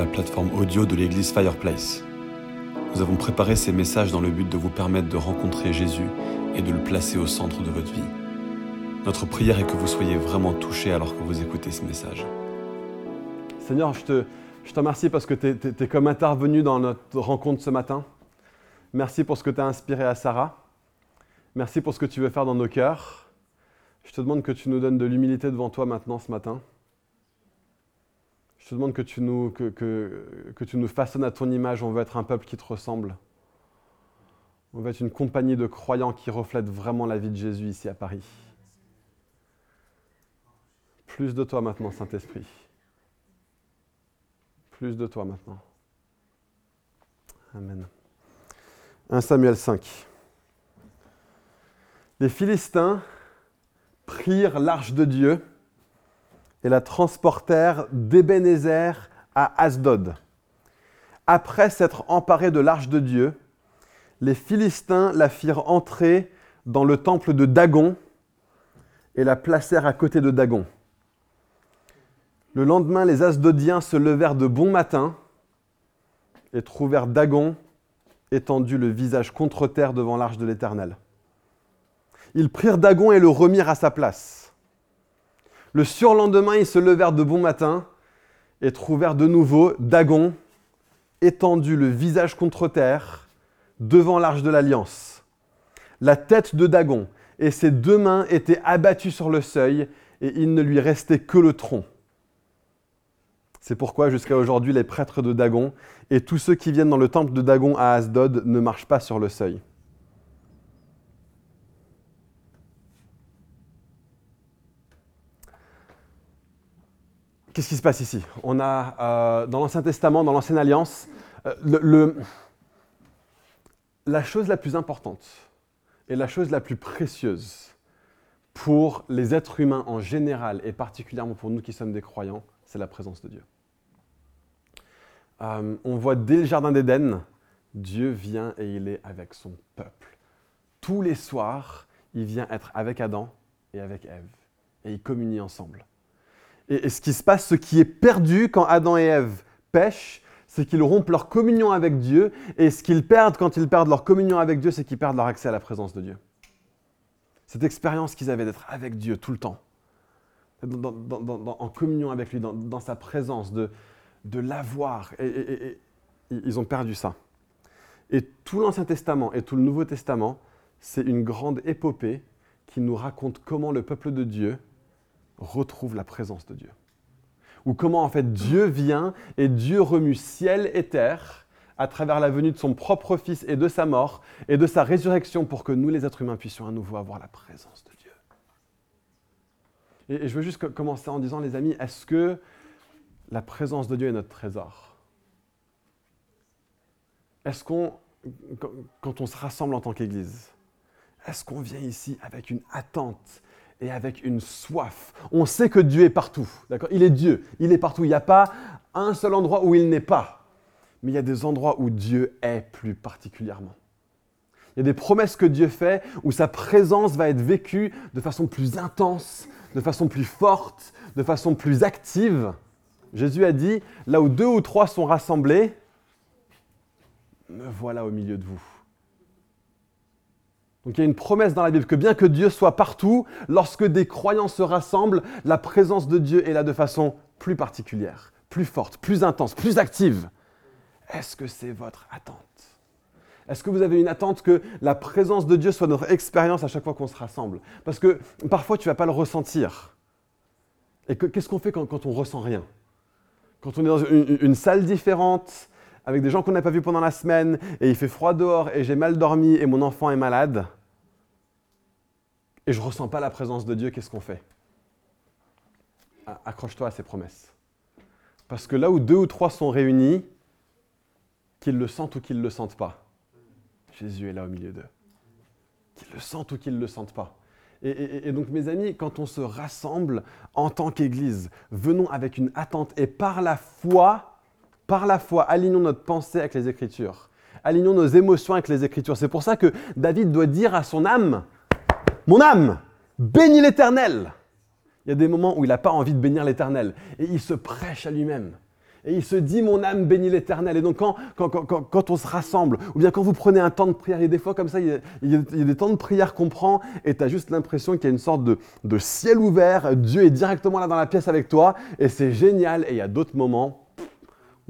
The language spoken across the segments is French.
la plateforme audio de l'église Fireplace. Nous avons préparé ces messages dans le but de vous permettre de rencontrer Jésus et de le placer au centre de votre vie. Notre prière est que vous soyez vraiment touchés alors que vous écoutez ce message. Seigneur, je te, je te remercie parce que tu es, comme intervenu dans notre rencontre ce matin. Merci pour ce que tu as inspiré à Sarah. Merci pour ce que tu veux faire dans nos cœurs. Je te demande que tu nous donnes de l'humilité devant toi maintenant ce matin. Je te demande que tu, nous, façonnes à ton image. On veut être un peuple qui te ressemble. On veut être une compagnie de croyants qui reflète vraiment la vie de Jésus ici à Paris. Plus de toi maintenant, Saint-Esprit. Plus de toi maintenant. Amen. 1 Samuel 5. Les Philistins prirent l'arche de Dieu et la transportèrent d'Ebenezer à Asdod. Après s'être emparés de l'arche de Dieu, les Philistins la firent entrer dans le temple de Dagon et la placèrent à côté de Dagon. Le lendemain, les Asdodiens se levèrent de bon matin et trouvèrent Dagon étendu le visage contre terre devant l'arche de l'Éternel. Ils prirent Dagon et le remirent à sa place. Le surlendemain, ils se levèrent de bon matin et trouvèrent de nouveau Dagon étendu le visage contre terre devant l'arche de l'Alliance. La tête de Dagon et ses deux mains étaient abattues sur le seuil et il ne lui restait que le tronc. C'est pourquoi jusqu'à aujourd'hui, les prêtres de Dagon et tous ceux qui viennent dans le temple de Dagon à Asdod ne marchent pas sur le seuil. Qu'est-ce qui se passe ici? On a euh, dans l'Ancien Testament, dans l'Ancienne Alliance, euh, la chose la plus importante et la chose la plus précieuse pour les êtres humains en général et particulièrement pour nous qui sommes des croyants, c'est la présence de Dieu. Euh, on voit dès le Jardin d'Éden, Dieu vient et il est avec son peuple. Tous les soirs, il vient être avec Adam et avec Ève. Et ils communient ensemble. Et, ce qui se passe, ce qui est perdu quand Adam et Ève pêchent, c'est qu'ils rompent leur communion avec Dieu. Et ce qu'ils perdent quand ils perdent leur communion avec Dieu, c'est qu'ils perdent leur accès à la présence de Dieu. Cette expérience qu'ils avaient d'être avec Dieu tout le temps, en communion avec lui, dans, sa présence, de, de l'avoir. Et, ils ont perdu ça. Et tout l'Ancien Testament et tout le Nouveau Testament, c'est une grande épopée qui nous raconte comment le peuple de Dieu retrouve la présence de Dieu. Ou comment en fait Dieu vient et Dieu remue ciel et terre à travers la venue de son propre Fils et de sa mort et de sa résurrection pour que nous les êtres humains puissions à nouveau avoir la présence de Dieu. Et, je veux juste commencer en disant, les amis, est-ce que la présence de Dieu est notre trésor? Est-ce qu'on, quand on se rassemble en tant qu'Église, est-ce qu'on vient ici avec une attente et avec une soif On sait que Dieu est partout, d'accord? Il est Dieu, il est partout. Il n'y a pas un seul endroit où il n'est pas, mais il y a des endroits où Dieu est plus particulièrement. Il y a des promesses que Dieu fait où sa présence va être vécue de façon plus intense, de façon plus forte, de façon plus active. Jésus a dit, là où deux ou trois sont rassemblés, me voilà au milieu de vous. Donc il y a une promesse dans la Bible que bien que Dieu soit partout, lorsque des croyants se rassemblent, la présence de Dieu est là de façon plus particulière, plus forte, plus intense, plus active. Est-ce que c'est votre attente? Est-ce que vous avez une attente que la présence de Dieu soit notre expérience à chaque fois qu'on se rassemble? Parce que parfois tu ne vas pas le ressentir. Et qu'est-ce qu'on fait quand, quand on ressent rien? Quand on est dans une, salle différente, avec des gens qu'on n'a pas vus pendant la semaine, et il fait froid dehors, et j'ai mal dormi, et mon enfant est malade, et je ne ressens pas la présence de Dieu, qu'est-ce qu'on fait? Accroche-toi à ces promesses. Parce que là où deux ou trois sont réunis, qu'ils le sentent ou qu'ils ne le sentent pas, Jésus est là au milieu d'eux. Qu'ils le sentent ou qu'ils ne le sentent pas. Et, donc, mes amis, quand on se rassemble en tant qu'Église, venons avec une attente et par la foi, par la foi, alignons notre pensée avec les Écritures. Alignons nos émotions avec les Écritures. C'est pour ça que David doit dire à son âme, mon âme, bénis l'Éternel. Il y a des moments où il n'a pas envie de bénir l'Éternel et il se prêche à lui-même. Et il se dit, mon âme bénit l'Éternel. Et donc quand, quand, on se rassemble, ou bien quand vous prenez un temps de prière, et des fois comme ça, il y a, des temps de prière qu'on prend, et tu as juste l'impression qu'il y a une sorte de, de, ciel ouvert, Dieu est directement là dans la pièce avec toi, et c'est génial. Et il y a d'autres moments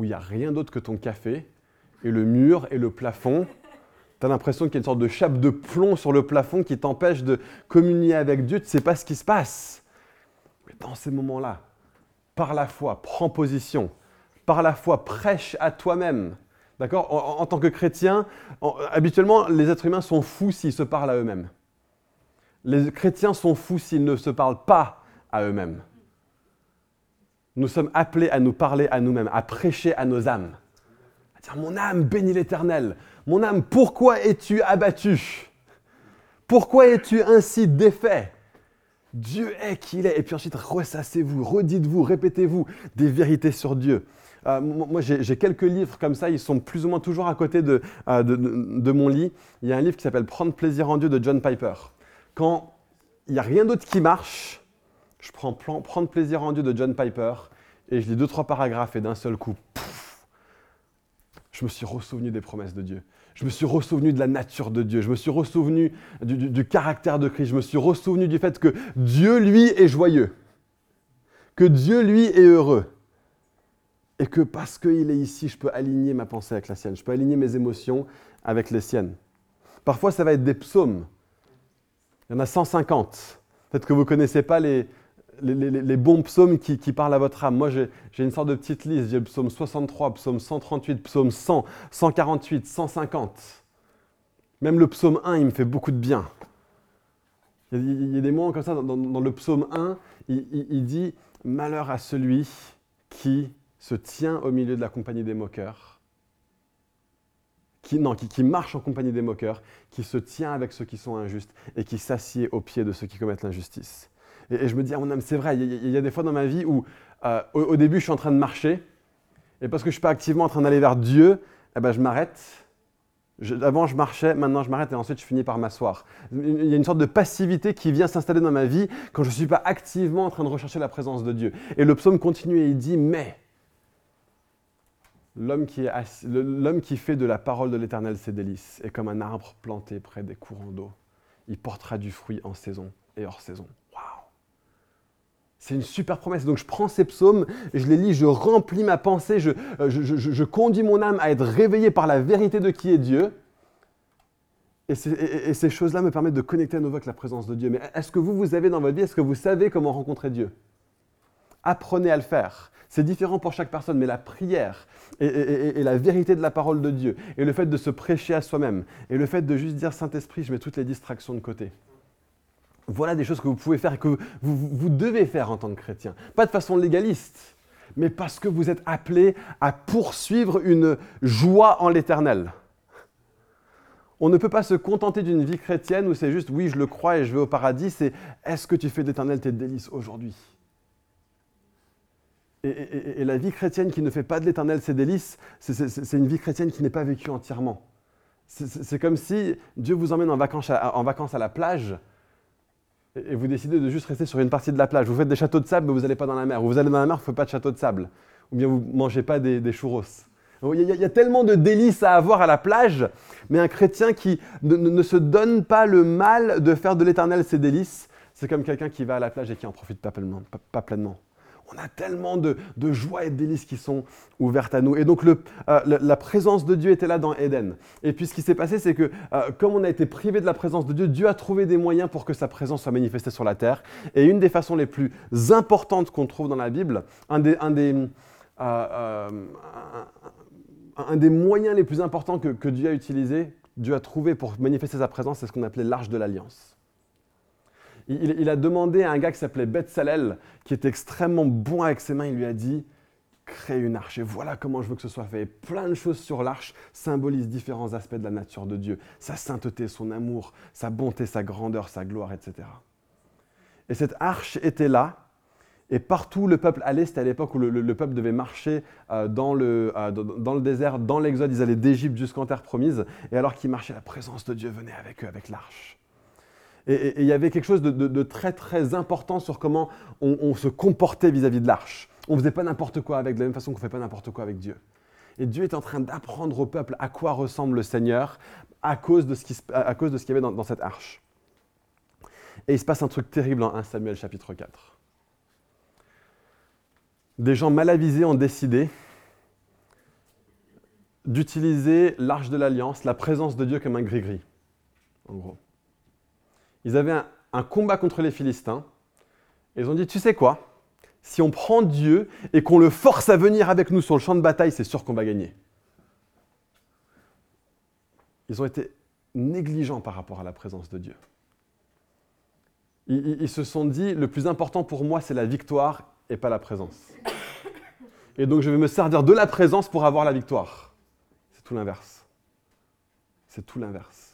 où il n'y a rien d'autre que ton café, et le mur, et le plafond. Tu as l'impression qu'il y a une sorte de chape de plomb sur le plafond qui t'empêche de communier avec Dieu, tu ne sais pas ce qui se passe. Mais dans ces moments-là, par la foi, prends position par la foi, prêche à toi-même. D'accord? En, tant que chrétien, habituellement, les êtres humains sont fous s'ils se parlent à eux-mêmes. Les chrétiens sont fous s'ils ne se parlent pas à eux-mêmes. Nous sommes appelés à nous parler à nous-mêmes, à prêcher à nos âmes. À dire Mon âme bénit l'Éternel. Mon âme, pourquoi es-tu abattu? Pourquoi es-tu ainsi défait? Dieu est qui il est. Et puis ensuite, ressassez-vous, redites-vous, répétez-vous des vérités sur Dieu. Euh, moi, j'ai quelques livres comme ça, ils sont plus ou moins toujours à côté euh, de, de, mon lit. Il y a un livre qui s'appelle Prendre plaisir en Dieu de John Piper. Quand il n'y a rien d'autre qui marche, je prends Prendre plaisir en Dieu de John Piper et je lis deux, trois paragraphes et d'un seul coup, je me suis ressouvenu des promesses de Dieu. Je me suis ressouvenu de la nature de Dieu. Je me suis ressouvenu du, du caractère de Christ. Je me suis ressouvenu du fait que Dieu, lui, est joyeux. Que Dieu, lui, est heureux et que parce qu'il est ici, je peux aligner ma pensée avec la sienne, je peux aligner mes émotions avec les siennes. Parfois, ça va être des psaumes. Il y en a 150. Peut-être que vous ne connaissez pas les, les, bons psaumes qui, parlent à votre âme. Moi, j'ai une sorte de petite liste. J'ai psaume 63, psaume 138, psaume 100, 148, 150. Même le psaume 1, il me fait beaucoup de bien. Il y a, des moments comme ça, dans, le psaume 1, il dit Malheur à celui qui se tient au milieu de la compagnie des moqueurs, qui, non, qui, marche en compagnie des moqueurs, qui se tient avec ceux qui sont injustes et qui s'assied aux pieds de ceux qui commettent l'injustice. Et, je me dis, ah mon âme, c'est vrai, il y, a des fois dans ma vie où euh, au, début je suis en train de marcher, et parce que je ne suis pas activement en train d'aller vers Dieu, eh ben, je m'arrête. avant je marchais, maintenant je m'arrête et ensuite je finis par m'asseoir. Il y a une sorte de passivité qui vient s'installer dans ma vie quand je ne suis pas activement en train de rechercher la présence de Dieu. Et le psaume continue et il dit, mais L'homme qui, qui, fait de la parole de l'Éternel ses délices est comme un arbre planté près des courants d'eau. Il portera du fruit en saison et hors saison. C'est une super promesse. Donc je prends ces psaumes, je les lis, je remplis ma pensée, je, euh, je, conduis mon âme à être réveillée par la vérité de qui est Dieu. Et, et ces choses-là me permettent de connecter à nouveau avec la présence de Dieu. Mais est-ce que vous, vous avez dans votre vie, est-ce que vous savez comment rencontrer Dieu? Apprenez à le faire. C'est différent pour chaque personne, mais la prière et, la vérité de la parole de Dieu, et le fait de se prêcher à soi-même, et le fait de juste dire Saint-Esprit, je mets toutes les distractions de côté. Voilà des choses que vous pouvez faire et que vous, devez faire en tant que chrétien. Pas de façon légaliste, mais parce que vous êtes appelé à poursuivre une joie en l'éternel. On ne peut pas se contenter d'une vie chrétienne où c'est juste oui, je le crois et je vais au paradis, c'est est-ce que tu fais d'éternel tes délices aujourd'hui? Et, la vie chrétienne qui ne fait pas de l'éternel ses délices, c'est une vie chrétienne qui n'est pas vécue entièrement. C'est comme si Dieu vous emmène en vacances à la plage et vous décidez de juste rester sur une partie de la plage. Vous faites des châteaux de sable, mais vous n'allez pas dans la mer. Ou vous allez dans la mer, vous ne faites pas de château de sable. Ou bien vous ne mangez pas des, churros. Il y, a, tellement de délices à avoir à la plage, mais un chrétien qui ne, se donne pas le mal de faire de l'éternel ses délices, c'est comme quelqu'un qui va à la plage et qui en profite pas Pas pleinement on a tellement de, joie et de délices qui sont ouvertes à nous. Et donc euh, la présence de Dieu était là dans Éden. Et puis ce qui s'est passé, c'est que euh, comme on a été privé de la présence de Dieu, Dieu a trouvé des moyens pour que sa présence soit manifestée sur la terre. Et une des façons les plus importantes qu'on trouve dans la Bible, un des, euh, moyens les plus importants que, que Dieu a utilisé, Dieu a trouvé pour manifester sa présence, c'est ce qu'on appelait l'arche de l'alliance il, a demandé à un gars qui s'appelait Salel, qui était extrêmement bon avec ses mains, il lui a dit crée une arche et voilà comment je veux que ce soit fait. plein de choses sur l'arche symbolisent différents aspects de la nature de Dieu, sa sainteté, son amour, sa bonté, sa grandeur, sa gloire, etc. Et cette arche était là, et partout le peuple allait, c'était à l'époque où le, peuple devait marcher euh, dans, le, euh, dans, le, désert, dans l'Exode, ils allaient d'Égypte jusqu'en terre promise, et alors qu'ils marchaient, la présence de Dieu venait avec eux, avec l'arche. Et il y avait quelque chose de, très très important sur comment on, se comportait vis-à-vis de l'arche. On ne faisait pas n'importe quoi avec, de la même façon qu'on ne fait pas n'importe quoi avec Dieu. Et Dieu est en train d'apprendre au peuple à quoi ressemble le Seigneur à cause de ce qu'il y avait dans, cette arche. Et il se passe un truc terrible en 1 Samuel chapitre 4. Des gens mal avisés ont décidé d'utiliser l'arche de l'alliance, la présence de Dieu comme un gris-gris, en gros. Ils avaient un, combat contre les Philistins, ils ont dit, tu sais quoi? Si on prend Dieu et qu'on le force à venir avec nous sur le champ de bataille, c'est sûr qu'on va gagner. Ils ont été négligents par rapport à la présence de Dieu. Ils, se sont dit, le plus important pour moi, c'est la victoire et pas la présence. Et donc je vais me servir de la présence pour avoir la victoire. C'est tout l'inverse. C'est tout l'inverse.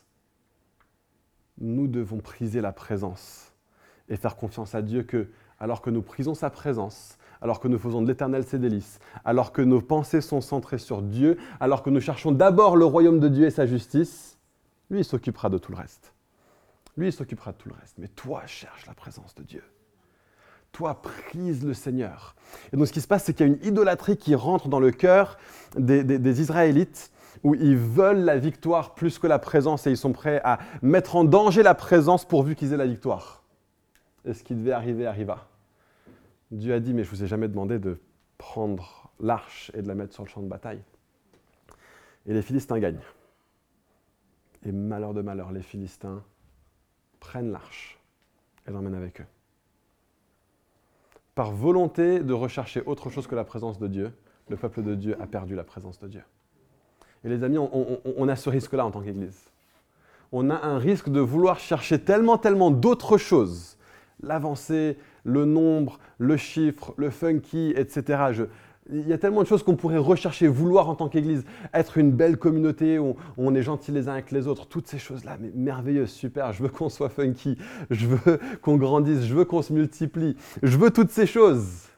Nous devons priser la présence et faire confiance à Dieu que alors que nous prisons sa présence, alors que nous faisons de l'éternel ses délices, alors que nos pensées sont centrées sur Dieu, alors que nous cherchons d'abord le royaume de Dieu et sa justice, lui, il s'occupera de tout le reste. Lui, il s'occupera de tout le reste. Mais toi, cherche la présence de Dieu. Toi, prise le Seigneur. Et donc, ce qui se passe, c'est qu'il y a une idolâtrie qui rentre dans le cœur des, des Israélites où ils veulent la victoire plus que la présence et ils sont prêts à mettre en danger la présence pourvu qu'ils aient la victoire et ce qui devait arriver arriva. Dieu a dit, mais je ne vous ai jamais demandé de prendre l'arche et de la mettre sur le champ de bataille. Et les Philistins gagnent. Et malheur de malheur, les Philistins prennent l'arche et l'emmènent avec eux. Par volonté de rechercher autre chose que la présence de Dieu, le peuple de Dieu a perdu la présence de Dieu. Et les amis, on, a ce risque-là en tant qu'Église. On a un risque de vouloir chercher tellement, tellement d'autres choses l'avancée, le nombre, le chiffre, le funky, etc. il y a tellement de choses qu'on pourrait rechercher, vouloir en tant qu'Église, être une belle communauté où on est gentils les uns avec les autres, toutes ces choses-là, mais merveilleuses, super, je veux qu'on soit funky, je veux qu'on grandisse, je veux qu'on se multiplie, je veux toutes ces choses.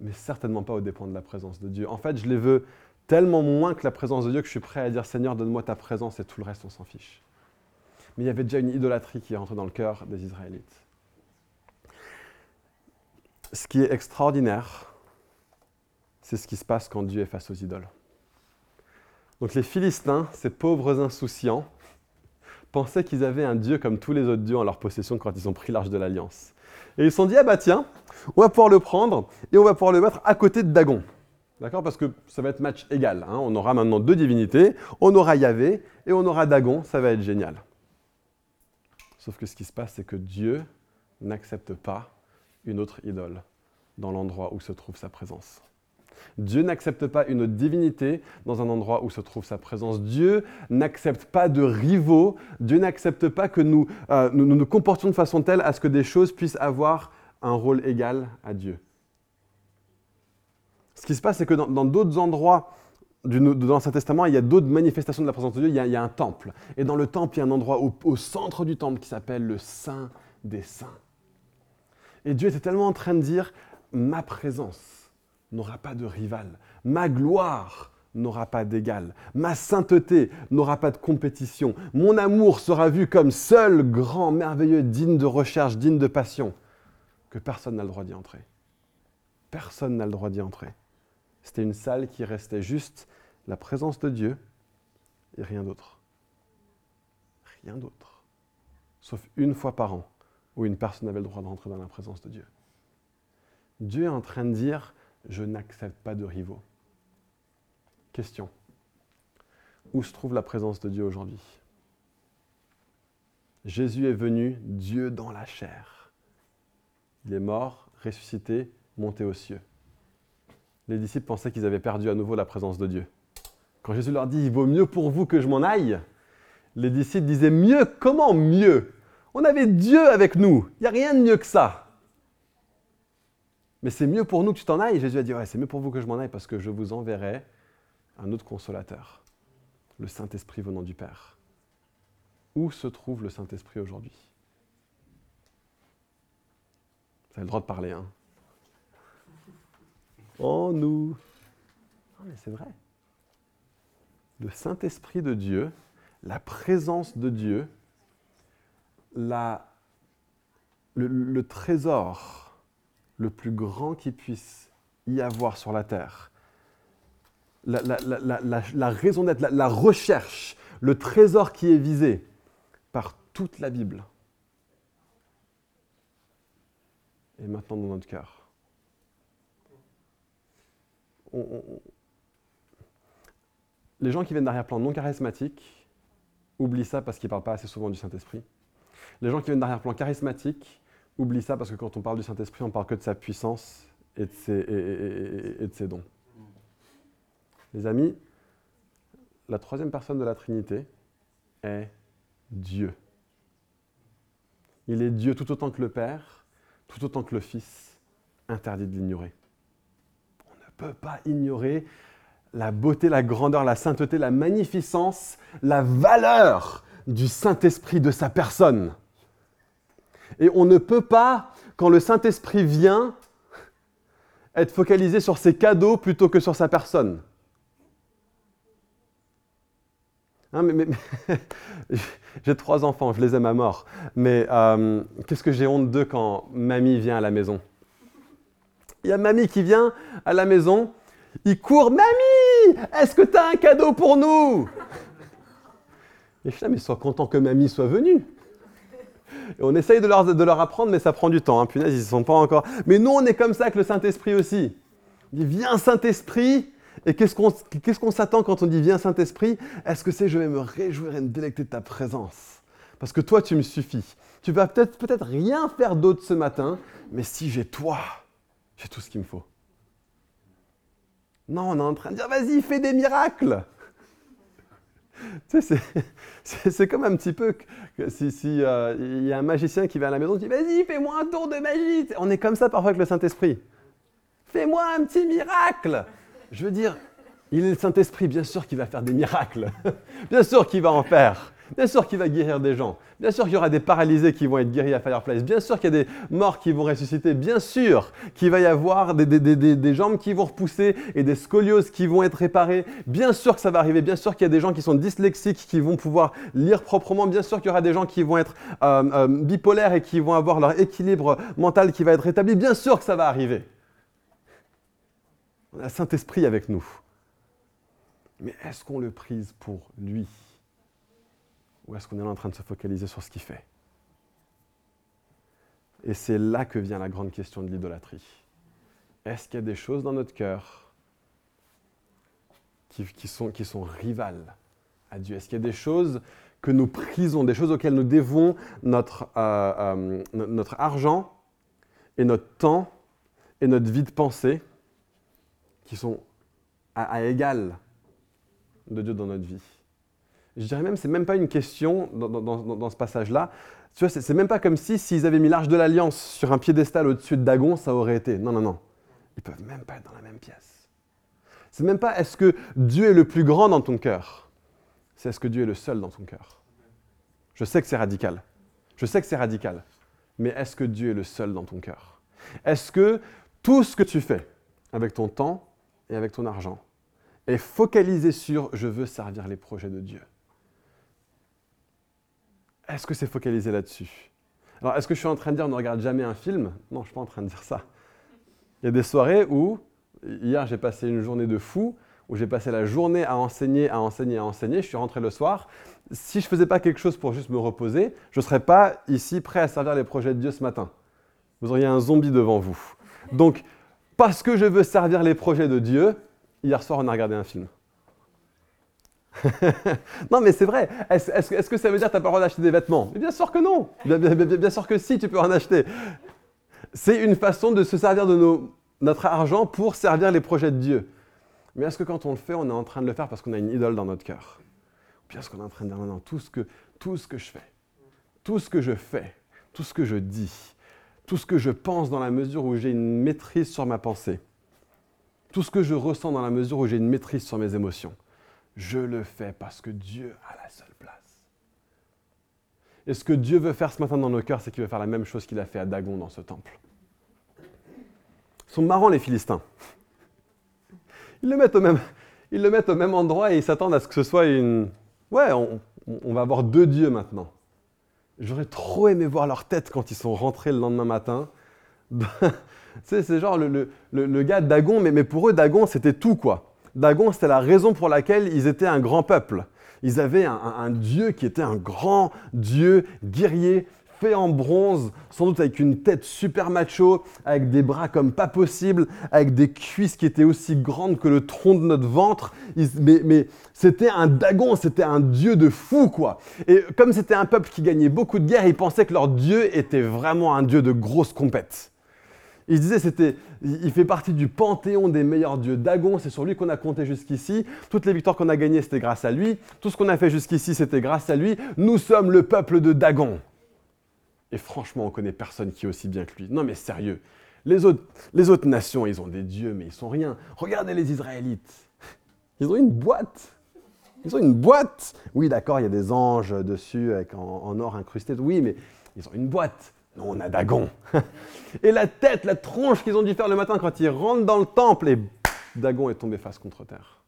Mais certainement pas au dépend de la présence de Dieu. En fait, je les veux tellement moins que la présence de Dieu que je suis prêt à dire Seigneur, donne-moi ta présence et tout le reste, on s'en fiche. Mais il y avait déjà une idolâtrie qui est rentrée dans le cœur des Israélites ce qui est extraordinaire, c'est ce qui se passe quand Dieu est face aux idoles. Donc les Philistins, ces pauvres insouciants, pensaient qu'ils avaient un Dieu comme tous les autres dieux en leur possession quand ils ont pris l'arche de l'Alliance. Et ils se sont dit, ah bah tiens, on va pouvoir le prendre et on va pouvoir le mettre à côté de Dagon. D'accord Parce que ça va être match égal. Hein. On aura maintenant deux divinités, on aura Yahvé et on aura Dagon, ça va être génial. Sauf que ce qui se passe, c'est que Dieu n'accepte pas une autre idole dans l'endroit où se trouve sa présence. Dieu n'accepte pas une divinité dans un endroit où se trouve sa présence. Dieu n'accepte pas de rivaux. Dieu n'accepte pas que nous, euh, nous, nous comportions de façon telle à ce que des choses puissent avoir un rôle égal à Dieu. Ce qui se passe, c'est que dans d'autres endroits dans l'Ancien Testament, il y a d'autres manifestations de la présence de Dieu. Il y, a, un temple. Et dans le temple, il y a un endroit au centre du temple qui s'appelle le Saint des Saints. Et Dieu était tellement en train de dire, ma présence n'aura pas de rival, ma gloire n'aura pas d'égal, ma sainteté n'aura pas de compétition, mon amour sera vu comme seul, grand, merveilleux, digne de recherche, digne de passion, que personne n'a le droit d'y entrer. Personne n'a le droit d'y entrer. C'était une salle qui restait juste la présence de Dieu et rien d'autre. Rien d'autre. Sauf une fois par an où une personne avait le droit de rentrer dans la présence de Dieu. Dieu est en train de dire, je n'accepte pas de rivaux. Question. Où se trouve la présence de Dieu aujourd'hui? Jésus est venu, Dieu dans la chair. Il est mort, ressuscité, monté aux cieux. Les disciples pensaient qu'ils avaient perdu à nouveau la présence de Dieu. Quand Jésus leur dit, il vaut mieux pour vous que je m'en aille, les disciples disaient, mieux, comment mieux? On avait Dieu avec nous. Il n'y a rien de mieux que ça. Mais c'est mieux pour nous que tu t'en ailles. Jésus a dit, ouais, c'est mieux pour vous que je m'en aille parce que je vous enverrai un autre consolateur, le Saint-Esprit venant du Père. Où se trouve le Saint-Esprit aujourd'hui? Vous avez le droit de parler, hein En nous. Non, mais c'est vrai. Le Saint-Esprit de Dieu, la présence de Dieu, le, trésor le plus grand qui puisse y avoir sur la terre. La, la raison d'être, la recherche, le trésor qui est visé par toute la Bible. Et maintenant dans notre cœur. Les gens qui viennent d'arrière-plan non charismatiques oublient ça parce qu'ils ne parlent pas assez souvent du Saint-Esprit. Les gens qui viennent d'arrière-plan charismatiques oublient ça parce que quand on parle du Saint-Esprit, on parle que de sa puissance et de ses, et de ses dons. Les amis, la troisième personne de la Trinité est Dieu. Il est Dieu tout autant que le Père, tout autant que le Fils, interdit de l'ignorer. On ne peut pas ignorer la beauté, la grandeur, la sainteté, la magnificence, la valeur du Saint-Esprit de sa personne. Et on ne peut pas, quand le Saint-Esprit vient, être focalisé sur ses cadeaux plutôt que sur sa personne. Hein, j'ai trois enfants, je les aime à mort. Mais euh, qu'est-ce que j'ai honte d'eux quand mamie vient à la maison? Il y a mamie qui vient à la maison, il court Mamie, est-ce que tu as un cadeau pour nous? Et je dis, mais sois content que mamie soit venue. On essaye de leur, de leur, apprendre, mais ça prend du temps. Hein. Punaise, ils ne sont pas encore. Mais nous, on est comme ça avec le Saint-Esprit aussi. Il dit Viens, Saint-Esprit. Et qu'est-ce qu'on s'attend quand on dit Viens, Saint-Esprit? Est-ce que c'est Je vais me réjouir et me délecter de ta présence? Parce que toi, tu me suffis. Tu vas peut-être peut rien faire d'autre ce matin, mais si j'ai toi, j'ai tout ce qu'il me faut. Non, on est en train de dire Vas-y, fais des miracles tu sais, c'est comme un petit peu si, si euh, y a un magicien qui vient à la maison et dit Vas-y, fais-moi un tour de magie. On est comme ça parfois avec le Saint-Esprit. Fais-moi un petit miracle. Je veux dire, il est le Saint-Esprit, bien sûr qu'il va faire des miracles. bien sûr qu'il va en faire. Bien sûr qu'il va guérir des gens. Bien sûr qu'il y aura des paralysés qui vont être guéris à Fireplace. Bien sûr qu'il y a des morts qui vont ressusciter. Bien sûr qu'il va y avoir des, des, jambes qui vont repousser et des scolioses qui vont être réparées. Bien sûr que ça va arriver. Bien sûr qu'il y a des gens qui sont dyslexiques qui vont pouvoir lire proprement. Bien sûr qu'il y aura des gens qui vont être euh, euh, bipolaires et qui vont avoir leur équilibre mental qui va être rétabli. Bien sûr que ça va arriver. On a Saint-Esprit avec nous. Mais est-ce qu'on le prise pour lui? Ou est-ce qu'on est en train de se focaliser sur ce qu'il fait? Et c'est là que vient la grande question de l'idolâtrie. Est-ce qu'il y a des choses dans notre cœur qui, sont, qui sont rivales à Dieu? Est-ce qu'il y a des choses que nous prisons, des choses auxquelles nous dévons notre, euh, euh, notre argent et notre temps et notre vie de pensée qui sont à, égal de Dieu dans notre vie? Je dirais même, c'est même pas une question dans, ce passage-là. Tu vois, c'est même pas comme si s'ils avaient mis l'arche de l'alliance sur un piédestal au-dessus de Dagon, ça aurait été. Non, non, non. Ils peuvent même pas être dans la même pièce. C'est même pas est-ce que Dieu est le plus grand dans ton cœur? C'est est-ce que Dieu est le seul dans ton cœur? Je sais que c'est radical. Je sais que c'est radical. Mais est-ce que Dieu est le seul dans ton cœur? Est-ce que tout ce que tu fais avec ton temps, et avec ton argent et focaliser sur je veux servir les projets de Dieu. Est-ce que c'est focalisé là-dessus? Alors, est-ce que je suis en train de dire ne regarde jamais un film? Non, je ne suis pas en train de dire ça. Il y a des soirées où, hier j'ai passé une journée de fou, où j'ai passé la journée à enseigner, à enseigner, à enseigner, je suis rentré le soir. Si je ne faisais pas quelque chose pour juste me reposer, je ne serais pas ici prêt à servir les projets de Dieu ce matin. Vous auriez un zombie devant vous. Donc, parce que je veux servir les projets de Dieu, hier soir, on a regardé un film. non, mais c'est vrai. Est-ce que ça veut dire que tu n'as pas le droit d'acheter des vêtements? Bien sûr que non. Bien, sûr que si, tu peux en acheter. C'est une façon de se servir de notre argent pour servir les projets de Dieu. Mais est-ce que quand on le fait, on est en train de le faire parce qu'on a une idole dans notre cœur? Ou bien est-ce qu'on est en train de dire, non, non, tout ce que je fais, tout ce que je fais, tout ce que je dis, tout ce que je pense dans la mesure où j'ai une maîtrise sur ma pensée, tout ce que je ressens dans la mesure où j'ai une maîtrise sur mes émotions, je le fais parce que Dieu a la seule place. Et ce que Dieu veut faire ce matin dans nos cœurs, c'est qu'il veut faire la même chose qu'il a fait à Dagon dans ce temple. Ils sont marrants les Philistins. Ils le mettent au même, ils le mettent au même endroit et ils s'attendent à ce que ce soit une... Ouais, on va avoir deux dieux maintenant. J'aurais trop aimé voir leur tête quand ils sont rentrés le lendemain matin c'est genre le, le, gars Dagon, mais, mais pour eux, Dagon, c'était tout, quoi. Dagon, c'était la raison pour laquelle ils étaient un grand peuple. Ils avaient un, dieu qui était un grand dieu guerrier, fait en bronze, sans doute avec une tête super macho, avec des bras comme pas possible, avec des cuisses qui étaient aussi grandes que le tronc de notre ventre. mais, mais c'était un Dagon, c'était un dieu de fou, quoi. Et comme c'était un peuple qui gagnait beaucoup de guerres, ils pensaient que leur dieu était vraiment un dieu de grosse compète. Il disait, c'était, il fait partie du panthéon des meilleurs dieux. Dagon, c'est sur lui qu'on a compté jusqu'ici. Toutes les victoires qu'on a gagnées, c'était grâce à lui. Tout ce qu'on a fait jusqu'ici, c'était grâce à lui. Nous sommes le peuple de Dagon. Et franchement, on connaît personne qui est aussi bien que lui. Non mais sérieux, les autres, nations, ils ont des dieux, mais ils sont rien. Regardez les Israélites. Ils ont une boîte. Ils ont une boîte. Oui, d'accord, il y a des anges dessus en or incrusté. Oui, mais ils ont une boîte. On a Dagon. et la tête, la tronche qu'ils ont dû faire le matin quand ils rentrent dans le temple, et Dagon est tombé face contre terre.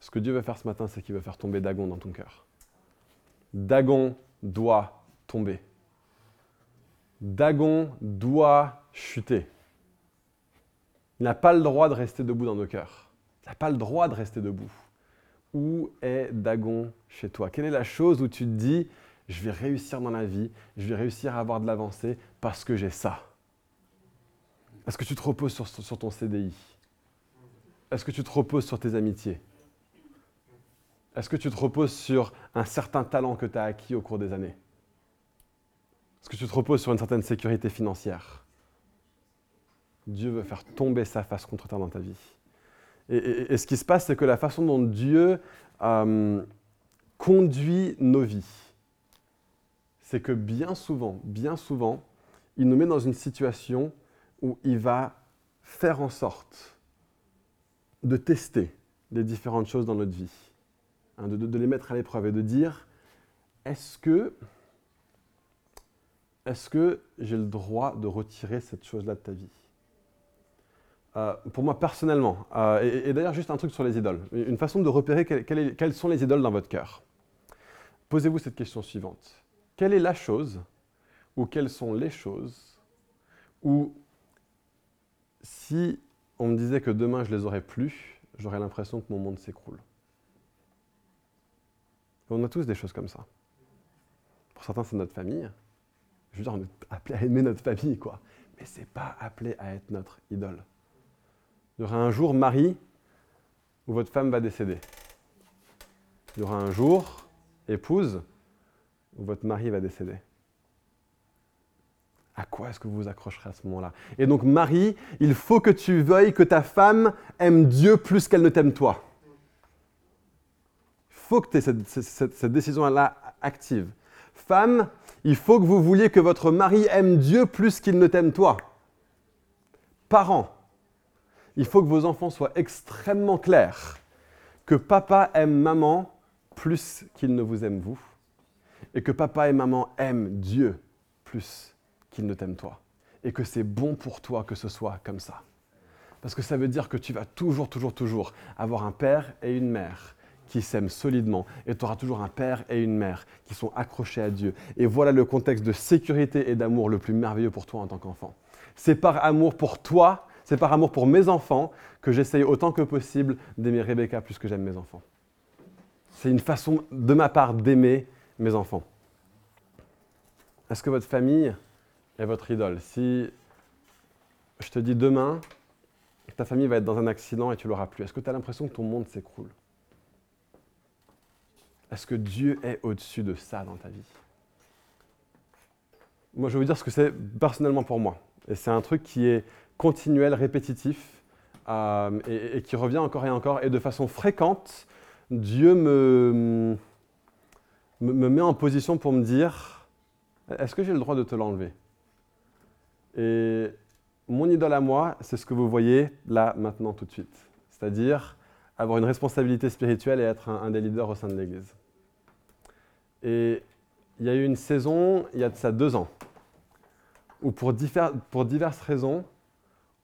Ce que Dieu veut faire ce matin, c'est qu'il veut faire tomber Dagon dans ton cœur. Dagon doit tomber. Dagon doit chuter. Il n'a pas le droit de rester debout dans nos cœurs. Il n'a pas le droit de rester debout. Où est Dagon chez toi? Quelle est la chose où tu te dis, je vais réussir dans la vie, je vais réussir à avoir de l'avancée parce que j'ai ça. Est-ce que tu te reposes sur, ton CDI Est-ce que tu te reposes sur tes amitiés? Est-ce que tu te reposes sur un certain talent que tu as acquis au cours des années? Est-ce que tu te reposes sur une certaine sécurité financière? Dieu veut faire tomber sa face contre terre dans ta vie. Et, ce qui se passe, c'est que la façon dont Dieu euh, conduit nos vies, c'est que bien souvent, bien souvent, il nous met dans une situation où il va faire en sorte de tester les différentes choses dans notre vie, hein, de, les mettre à l'épreuve et de dire, est-ce que, est que j'ai le droit de retirer cette chose-là de ta vie? Euh, pour moi personnellement, euh, et, d'ailleurs juste un truc sur les idoles, une façon de repérer quelles sont les idoles dans votre cœur. Posez-vous cette question suivante quelle est la chose ou quelles sont les choses où si on me disait que demain je les aurais plus, j'aurais l'impression que mon monde s'écroule. On a tous des choses comme ça. Pour certains, c'est notre famille. Je veux dire, on est appelé à aimer notre famille, quoi. Mais c'est pas appelé à être notre idole. Il y aura un jour, Marie, où votre femme va décéder. Il y aura un jour, épouse, où votre mari va décéder À quoi est-ce que vous vous accrocherez à ce moment-là? Et donc, Marie, il faut que tu veuilles que ta femme aime Dieu plus qu'elle ne t'aime toi. Il faut que tu aies cette, décision-là active. Femme, il faut que vous vouliez que votre mari aime Dieu plus qu'il ne t'aime toi. Parents, il faut que vos enfants soient extrêmement clairs que papa aime maman plus qu'il ne vous aime vous et que papa et maman aiment Dieu plus qu'ils ne t'aiment toi. Et que c'est bon pour toi que ce soit comme ça. Parce que ça veut dire que tu vas toujours, toujours, toujours avoir un père et une mère qui s'aiment solidement. Et tu auras toujours un père et une mère qui sont accrochés à Dieu. Et voilà le contexte de sécurité et d'amour le plus merveilleux pour toi en tant qu'enfant. C'est par amour pour toi, c'est par amour pour mes enfants que j'essaye autant que possible d'aimer Rebecca plus que j'aime mes enfants. C'est une façon de ma part d'aimer mes enfants. Est-ce que votre famille est votre idole? Si je te dis demain, ta famille va être dans un accident et tu l'auras plus, est-ce que tu as l'impression que ton monde s'écroule? Est-ce que Dieu est au-dessus de ça dans ta vie? Moi, je vais vous dire ce que c'est personnellement pour moi. Et c'est un truc qui est continuel, répétitif, euh, et, qui revient encore et encore. Et de façon fréquente, Dieu me, me, met en position pour me dire, est-ce que j'ai le droit de te l'enlever? Et mon idole à moi, c'est ce que vous voyez là, maintenant, tout de suite. C'est-à-dire avoir une responsabilité spirituelle et être un, des leaders au sein de l'Église. Et il y a eu une saison, il y a de ça deux ans, où pour, pour diverses raisons,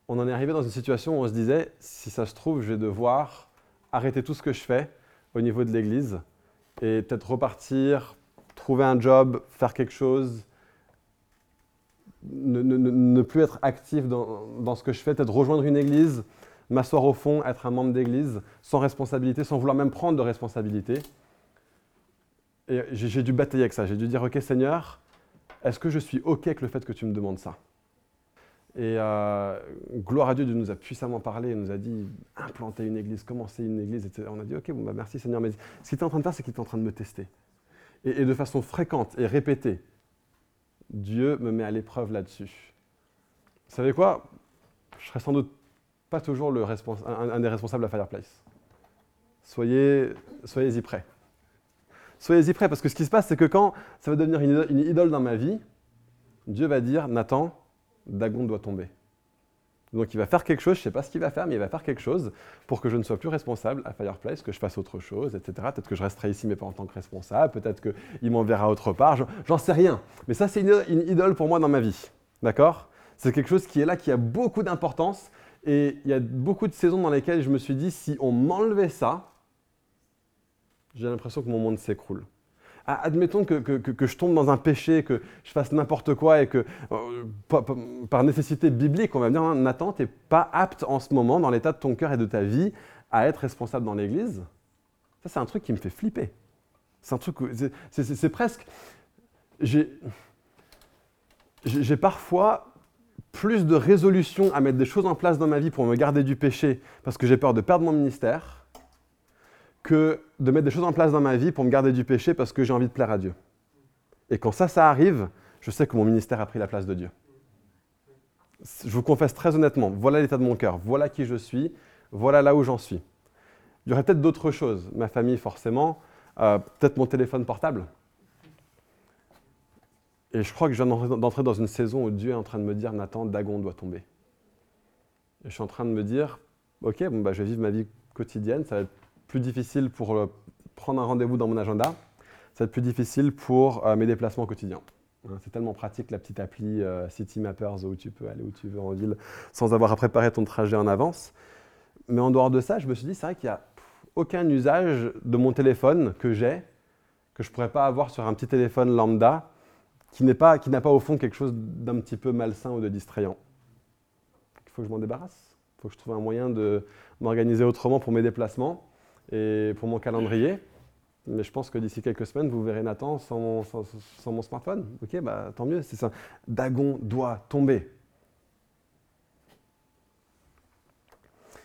on en est arrivé dans une situation où on se disait, si ça se trouve, je vais devoir arrêter tout ce que je fais au niveau de l'Église et peut-être repartir, trouver un job, faire quelque chose ne, plus être actif dans, dans, ce que je fais, peut-être rejoindre une église, m'asseoir au fond, être un membre d'église, sans responsabilité, sans vouloir même prendre de responsabilité. Et j'ai dû batailler avec ça. J'ai dû dire, OK Seigneur, est-ce que je suis OK avec le fait que tu me demandes ça? Et euh, gloire à Dieu, Dieu nous a puissamment parlé, il nous a dit, implanter une église, commencer une église. Etc. On a dit, OK, bon, bah, merci Seigneur. Mais ce qu'il est en train de faire, c'est qu'il est en train de me tester. Et, de façon fréquente et répétée, Dieu me met à l'épreuve là-dessus. Vous savez quoi? Je serai sans doute pas toujours un, des responsables à Fireplace. Soyez, soyez-y prêts. Soyez-y prêts, parce que ce qui se passe, c'est que quand ça va devenir une idole, dans ma vie, Dieu va dire, Nathan, Dagon doit tomber. Donc il va faire quelque chose, je ne sais pas ce qu'il va faire, mais il va faire quelque chose pour que je ne sois plus responsable à Fireplace, que je fasse autre chose, etc. Peut-être que je resterai ici, mais pas en tant que responsable, peut-être qu'il m'enverra autre part, j'en sais rien. Mais ça, c'est une, idole pour moi dans ma vie. D'accord? C'est quelque chose qui est là, qui a beaucoup d'importance. Et il y a beaucoup de saisons dans lesquelles je me suis dit, si on m'enlevait ça, j'ai l'impression que mon monde s'écroule. Ah, admettons que, je tombe dans un péché, que je fasse n'importe quoi et que, euh, par, nécessité biblique, on va me dire hein, Nathan, tu n'es pas apte en ce moment, dans l'état de ton cœur et de ta vie, à être responsable dans l'Église. Ça, c'est un truc qui me fait flipper. C'est un truc. C'est presque. J'ai parfois plus de résolution à mettre des choses en place dans ma vie pour me garder du péché parce que j'ai peur de perdre mon ministère que de mettre des choses en place dans ma vie pour me garder du péché parce que j'ai envie de plaire à Dieu. Et quand ça, ça arrive, je sais que mon ministère a pris la place de Dieu. Je vous confesse très honnêtement, voilà l'état de mon cœur, voilà qui je suis, voilà là où j'en suis. Il y aurait peut-être d'autres choses, ma famille forcément, euh, peut-être mon téléphone portable. Et je crois que je viens d'entrer dans une saison où Dieu est en train de me dire, Nathan, Dagon doit tomber. Et je suis en train de me dire, ok, bon, bah, je vais vivre ma vie quotidienne, ça va être plus difficile pour euh, prendre un rendez-vous dans mon agenda, ça va être plus difficile pour euh, mes déplacements quotidiens. Hein, c'est tellement pratique la petite appli euh, City Mappers où tu peux aller où tu veux en ville sans avoir à préparer ton trajet en avance. Mais en dehors de ça, je me suis dit, c'est vrai qu'il n'y a aucun usage de mon téléphone que j'ai, que je ne pourrais pas avoir sur un petit téléphone lambda, qui n'a pas, pas au fond quelque chose d'un petit peu malsain ou de distrayant. Il faut que je m'en débarrasse. Il faut que je trouve un moyen de m'organiser autrement pour mes déplacements et pour mon calendrier. Mais je pense que d'ici quelques semaines, vous verrez Nathan sans mon, smartphone. Ok, bah, tant mieux, c'est ça. Dagon doit tomber.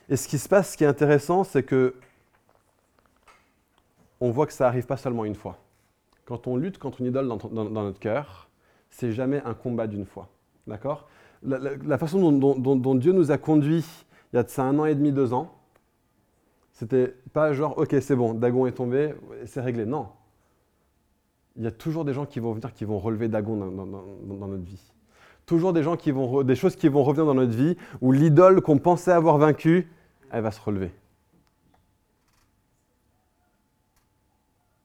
Et ce qui se passe, ce qui est intéressant, c'est que on voit que ça n'arrive pas seulement une fois. Quand on lutte contre une idole dans, notre cœur, c'est jamais un combat d'une fois. D'accord? La, façon dont, dont, Dieu nous a conduits il y a de ça un an et demi, deux ans, c'était pas genre, ok, c'est bon, Dagon est tombé, c'est réglé. Non. Il y a toujours des gens qui vont venir, qui vont relever Dagon dans, notre vie. Toujours des gens qui vont, des choses qui vont revenir dans notre vie où l'idole qu'on pensait avoir vaincue, elle va se relever.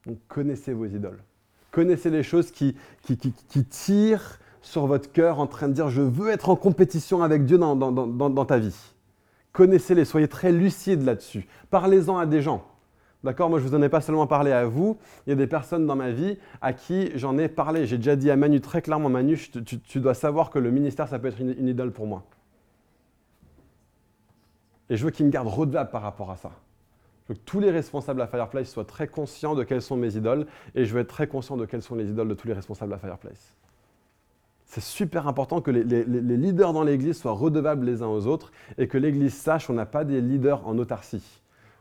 Donc connaissez vos idoles. Connaissez les choses qui, tirent sur votre cœur en train de dire je veux être en compétition avec Dieu dans ta vie. Connaissez-les, soyez très lucides là-dessus. Parlez-en à des gens. D'accord Moi, je ne vous en ai pas seulement parlé à vous. Il y a des personnes dans ma vie à qui j'en ai parlé. J'ai déjà dit à Manu très clairement Manu, tu, dois savoir que le ministère, ça peut être une, idole pour moi. Et je veux qu'ils me gardent redevable par rapport à ça. Je veux que tous les responsables à Fireplace soient très conscients de quelles sont mes idoles et je veux être très conscient de quelles sont les idoles de tous les responsables à Fireplace. C'est super important que les, leaders dans l'Église soient redevables les uns aux autres et que l'Église sache qu'on n'a pas des leaders en autarcie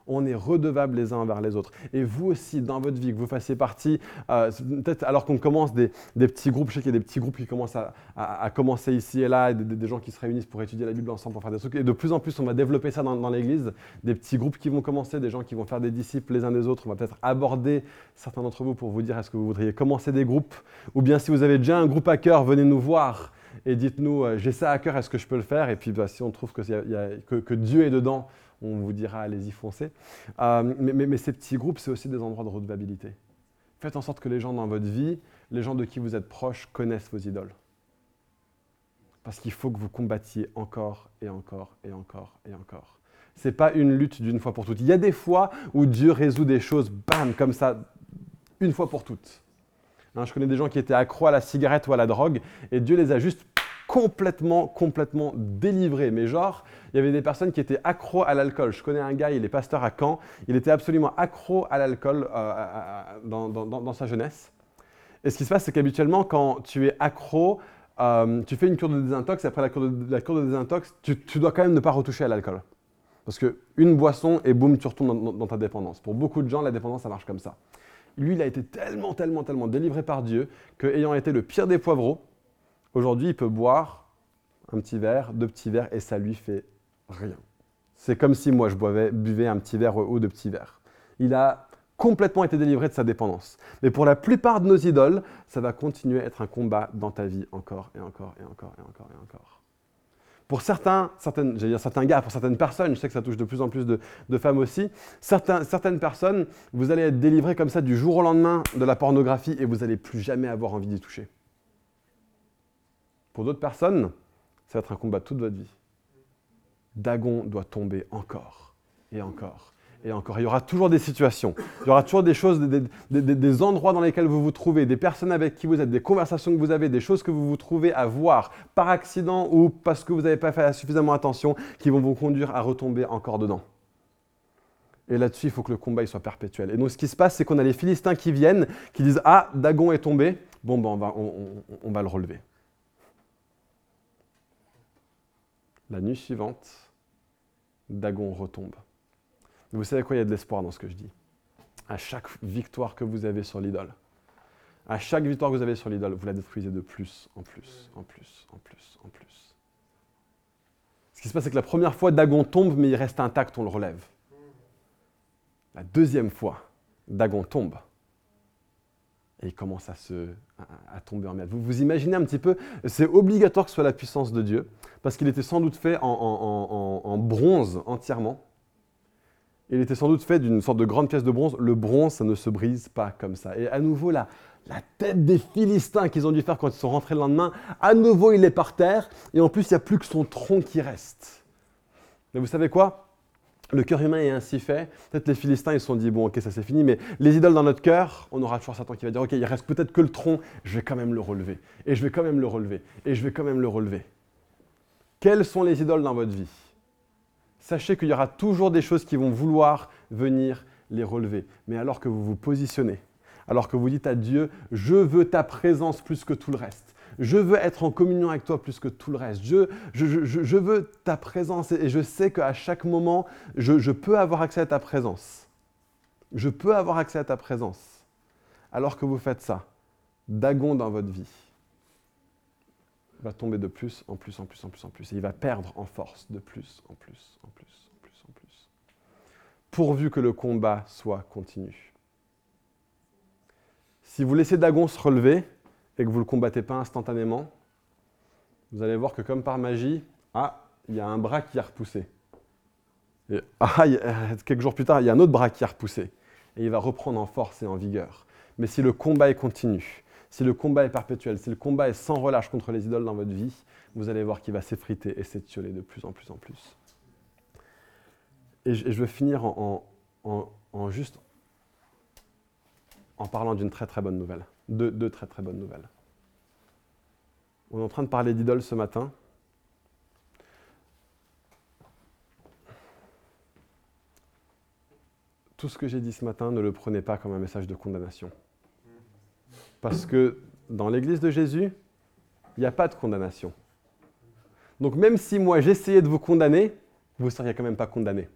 on est redevables les uns envers les autres. Et vous aussi, dans votre vie, que vous fassiez partie, euh, peut-être alors qu'on commence des, petits groupes, je sais qu'il y a des petits groupes qui commencent à, commencer ici et là, des, gens qui se réunissent pour étudier la Bible ensemble, pour faire des trucs. Et de plus en plus, on va développer ça dans, l'Église, des petits groupes qui vont commencer, des gens qui vont faire des disciples les uns des autres. On va peut-être aborder certains d'entre vous pour vous dire est-ce que vous voudriez commencer des groupes, ou bien si vous avez déjà un groupe à cœur, venez nous voir et dites-nous euh, j'ai ça à cœur, est-ce que je peux le faire? Et puis bah, si on trouve que, que Dieu est dedans, on vous dira allez-y foncez. Euh, mais, ces petits groupes, c'est aussi des endroits de redevabilité. Faites en sorte que les gens dans votre vie, les gens de qui vous êtes proches, connaissent vos idoles. Parce qu'il faut que vous combattiez encore et encore et encore et encore. Ce n'est pas une lutte d'une fois pour toutes. Il y a des fois où Dieu résout des choses, bam, comme ça, une fois pour toutes. Hein, je connais des gens qui étaient accros à la cigarette ou à la drogue, et Dieu les a juste complètement, complètement délivré. Mais genre, il y avait des personnes qui étaient accros à l'alcool. Je connais un gars, il est pasteur à Caen, il était absolument accro à l'alcool euh, dans, sa jeunesse. Et ce qui se passe, c'est qu'habituellement, quand tu es accro, euh, tu fais une cure de désintox, et après la cure de, la cure de désintox, tu, dois quand même ne pas retoucher à l'alcool. Parce qu'une boisson, et boum, tu retournes dans, ta dépendance. Pour beaucoup de gens, la dépendance, ça marche comme ça. Lui, il a été tellement, tellement, tellement délivré par Dieu qu'ayant été le pire des poivreaux, aujourd'hui, il peut boire un petit verre, deux petits verres, et ça lui fait rien. C'est comme si moi, je buvais un petit verre ou deux petits verres. Il a complètement été délivré de sa dépendance. Mais pour la plupart de nos idoles, ça va continuer à être un combat dans ta vie encore et encore et encore et encore et encore. Pour certains, certaines, dire certains gars, pour certaines personnes, je sais que ça touche de plus en plus de, femmes aussi, certaines personnes, vous allez être délivrés comme ça du jour au lendemain de la pornographie et vous n'allez plus jamais avoir envie d'y toucher. Pour d'autres personnes, ça va être un combat toute votre vie. Dagon doit tomber encore et encore et encore. Il y aura toujours des situations, il y aura toujours des choses, des, endroits dans lesquels vous vous trouvez, des personnes avec qui vous êtes, des conversations que vous avez, des choses que vous vous trouvez à voir par accident ou parce que vous n'avez pas fait suffisamment attention qui vont vous conduire à retomber encore dedans. Et là-dessus, il faut que le combat soit perpétuel. Et donc, ce qui se passe, c'est qu'on a les Philistins qui viennent, qui disent Ah, Dagon est tombé. Bon, ben, on va, on va le relever. La nuit suivante, Dagon retombe. Vous savez quoi Il y a de l'espoir dans ce que je dis. À chaque victoire que vous avez sur l'idole, à chaque victoire que vous avez sur l'idole, vous la détruisez de plus, en plus, en plus, en plus, en plus. Ce qui se passe, c'est que la première fois, Dagon tombe, mais il reste intact, on le relève. La deuxième fois, Dagon tombe. Et il commence à, se, à, tomber en merde. Vous vous imaginez un petit peu, c'est obligatoire que ce soit la puissance de Dieu, parce qu'il était sans doute fait en bronze entièrement. Il était sans doute fait d'une sorte de grande pièce de bronze. Le bronze, ça ne se brise pas comme ça. Et à nouveau, la, la tête des Philistins qu'ils ont dû faire quand ils sont rentrés le lendemain, à nouveau, il est par terre. Et en plus, il n'y a plus que son tronc qui reste. Mais vous savez quoi? Le cœur humain est ainsi fait. Peut-être les Philistins, ils se sont dit, bon, ok, ça c'est fini, mais les idoles dans notre cœur, on aura toujours Satan qui va dire, ok, il reste peut-être que le tronc, je vais quand même le relever. Et je vais quand même le relever. Et je vais quand même le relever. Quelles sont les idoles dans votre vie? Sachez qu'il y aura toujours des choses qui vont vouloir venir les relever. Mais alors que vous vous positionnez, alors que vous dites à Dieu, je veux ta présence plus que tout le reste. Je veux être en communion avec toi plus que tout le reste. Je, je, veux ta présence et je sais qu'à chaque moment, je peux avoir accès à ta présence. Je peux avoir accès à ta présence. Alors que vous faites ça, Dagon dans votre vie, va tomber de plus en plus en plus en plus en plus. Et il va perdre en force de plus en plus en plus en plus en plus. Pourvu que le combat soit continu. Si vous laissez Dagon se relever et que vous ne le combattez pas instantanément, vous allez voir que comme par magie, ah, il y a un bras qui a repoussé. Et ah, quelques jours plus tard, il y a un autre bras qui a repoussé. Et il va reprendre en force et en vigueur. Mais si le combat est continu, si le combat est perpétuel, si le combat est sans relâche contre les idoles dans votre vie, vous allez voir qu'il va s'effriter et s'étioler de plus en plus en plus. Et je, veux finir en, juste en parlant d'une très très bonne nouvelle. Deux, deux très très bonnes nouvelles. On est en train de parler d'idoles ce matin. Tout ce que j'ai dit ce matin, ne le prenez pas comme un message de condamnation. Parce que dans l'Église de Jésus, il n'y a pas de condamnation. Donc même si moi j'essayais de vous condamner, vous ne seriez quand même pas condamné.